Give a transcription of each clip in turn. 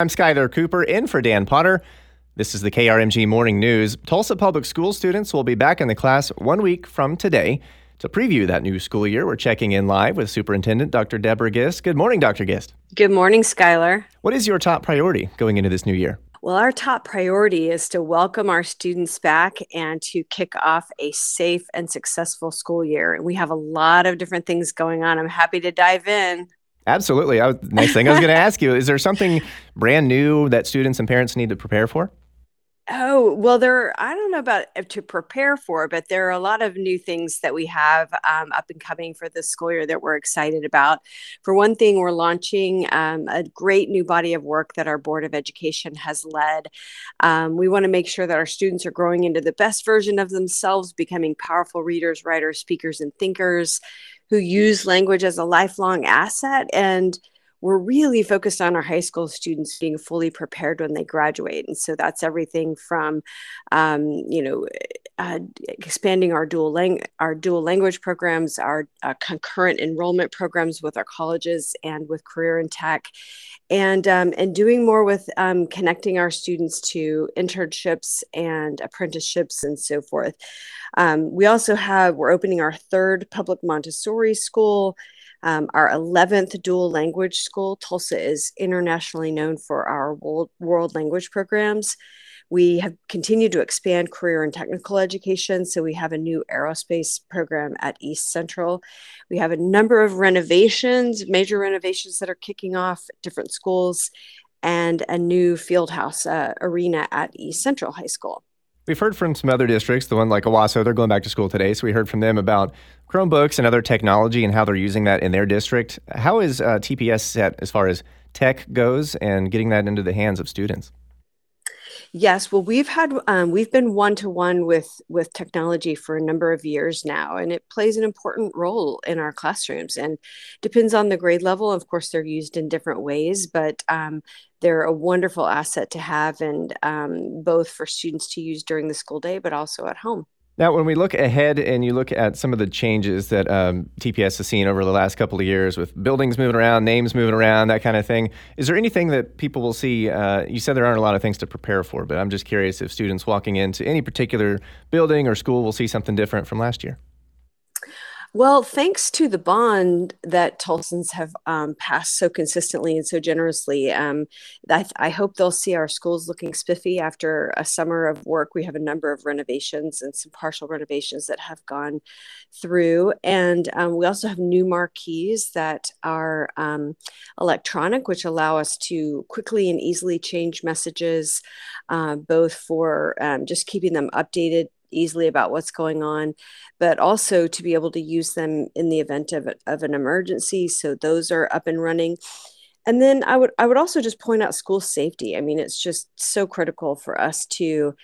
I'm Skylar Cooper in for Dan Potter. This is the KRMG Morning News. Tulsa Public School students will be back in the class one week from today. To preview that new school year, we're checking in live with Superintendent Dr. Deborah Gist. Good morning, Dr. Gist. Good morning, Skylar. What is your top priority going into this new year? Well, our top priority is to welcome our students back and to kick off a safe and successful school year. And we have a lot of different things going on. I'm happy to dive in. Absolutely. I was, next thing I was going to ask you is there something brand new that students and parents need to prepare for? Oh, well, there, I don't know about uh, to prepare for, but there are a lot of new things that we have um, up and coming for this school year that we're excited about. For one thing, we're launching um, a great new body of work that our Board of Education has led. Um, we want to make sure that our students are growing into the best version of themselves, becoming powerful readers, writers, speakers, and thinkers who use language as a lifelong asset. And we're really focused on our high school students being fully prepared when they graduate. And so that's everything from, um, you know, uh, expanding our dual lang- our dual language programs, our uh, concurrent enrollment programs with our colleges and with career and tech, and um, and doing more with um, connecting our students to internships and apprenticeships and so forth. Um, we also have we're opening our third public Montessori school um, our 11th dual language school, Tulsa, is internationally known for our world, world language programs. We have continued to expand career and technical education. So we have a new aerospace program at East Central. We have a number of renovations, major renovations that are kicking off at different schools, and a new field house uh, arena at East Central High School. We've heard from some other districts, the one like Owasso, they're going back to school today. So we heard from them about Chromebooks and other technology and how they're using that in their district. How is uh, TPS set as far as tech goes and getting that into the hands of students? Yes, well, we've had um, we've been one to one with with technology for a number of years now, and it plays an important role in our classrooms. And depends on the grade level. Of course, they're used in different ways, but um, they're a wonderful asset to have, and um, both for students to use during the school day, but also at home. Now, when we look ahead and you look at some of the changes that um, TPS has seen over the last couple of years with buildings moving around, names moving around, that kind of thing, is there anything that people will see? Uh, you said there aren't a lot of things to prepare for, but I'm just curious if students walking into any particular building or school will see something different from last year. Well, thanks to the bond that Tulsans have um, passed so consistently and so generously, um, I, I, hope they'll see our schools looking spiffy after a summer of work. We have a number of renovations and some partial renovations that have gone through. And um, we also have new marquees that are um, electronic, which allow us to quickly and easily change messages, uh, both for um, just keeping them updated easily about what's going on, but also to be able to use them in the event of, of an emergency. So those are up and running. And then I would I would also just point out school safety. I mean, it's just so critical for us to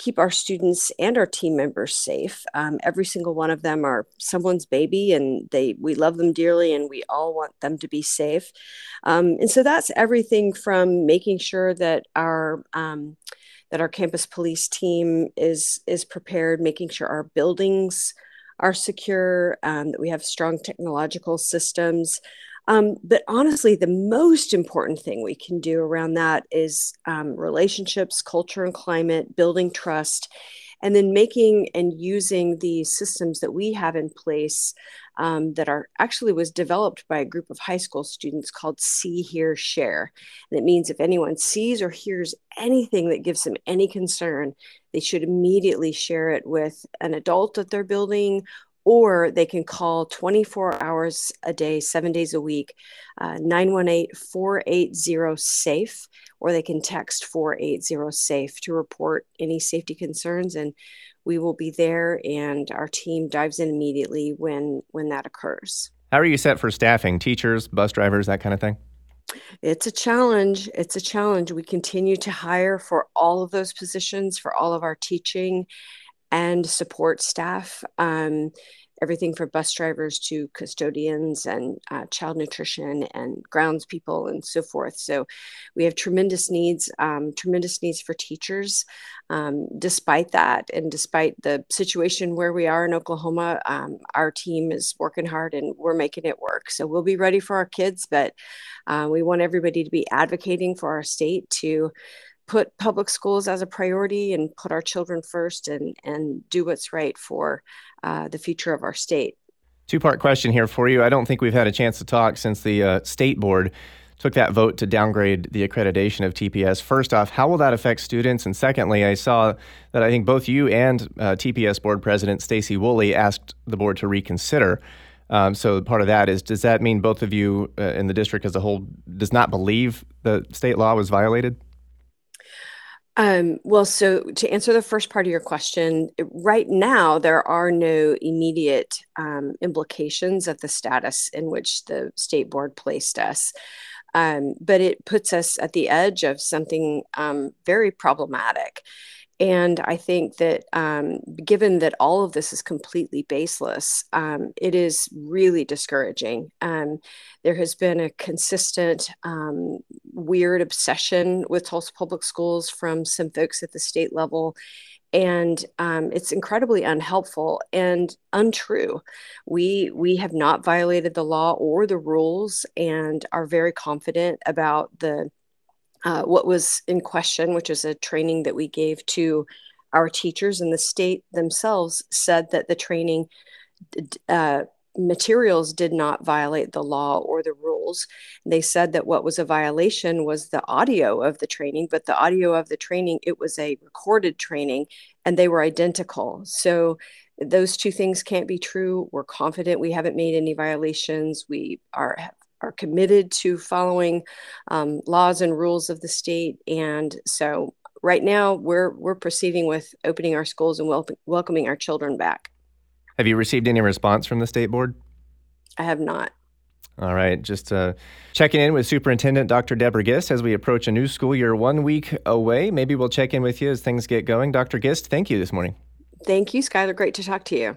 keep our students and our team members safe. Um, every single one of them are someone's baby, and they we love them dearly, and we all want them to be safe. Um, and so that's everything from making sure that our um, that our campus police team is is prepared, making sure our buildings are secure, um, that we have strong technological systems. Um, but honestly, the most important thing we can do around that is um, relationships, culture and climate, building trust, and then making and using the systems that we have in place um, that are actually was developed by a group of high school students called see hear share. And it means if anyone sees or hears anything that gives them any concern they should immediately share it with an adult at their building or they can call 24 hours a day, seven days a week, uh, 918 480 SAFE, or they can text 480 SAFE to report any safety concerns. And we will be there, and our team dives in immediately when, when that occurs. How are you set for staffing? Teachers, bus drivers, that kind of thing? It's a challenge. It's a challenge. We continue to hire for all of those positions, for all of our teaching and support staff. Um, everything from bus drivers to custodians and uh, child nutrition and grounds people and so forth. So we have tremendous needs, um, tremendous needs for teachers. Um, despite that, and despite the situation where we are in Oklahoma, um, our team is working hard and we're making it work. So we'll be ready for our kids, but uh, we want everybody to be advocating for our state to put public schools as a priority and put our children first and, and do what's right for uh, the future of our state. Two part question here for you. I don't think we've had a chance to talk since the uh, state board took that vote to downgrade the accreditation of TPS. First off, how will that affect students? And secondly, I saw that I think both you and uh, TPS board president Stacey Woolley asked the board to reconsider. Um, so part of that is, does that mean both of you uh, in the district as a whole does not believe the state law was violated? Um, well, so to answer the first part of your question, right now there are no immediate um, implications of the status in which the state board placed us. Um, but it puts us at the edge of something um, very problematic. And I think that um, given that all of this is completely baseless, um, it is really discouraging. There has been a consistent weird obsession with Tulsa Public Schools from some folks at the state level. And um, it's incredibly unhelpful and untrue. We we have not violated the law or the rules, and are very confident about the uh, what was in question, which is a training that we gave to our teachers, and the state themselves said that the training uh, materials did not violate the law or the rules. They said that what was a violation was the audio of the training, but the audio of the training, it was a recorded training and they were identical. So those two things can't be true. We're confident we haven't made any violations. We are are committed to following um, laws and rules of the state. And so right now we're we're proceeding with opening our schools and wel- welcoming our children back. Have you received any response from the state board? I have not. All right, just uh, checking in with Superintendent Dr. Deborah Gist as we approach a new school year one week away. Maybe we'll check in with you as things get going. Dr. Gist, thank you this morning. Thank you, Skylar. Great to talk to you.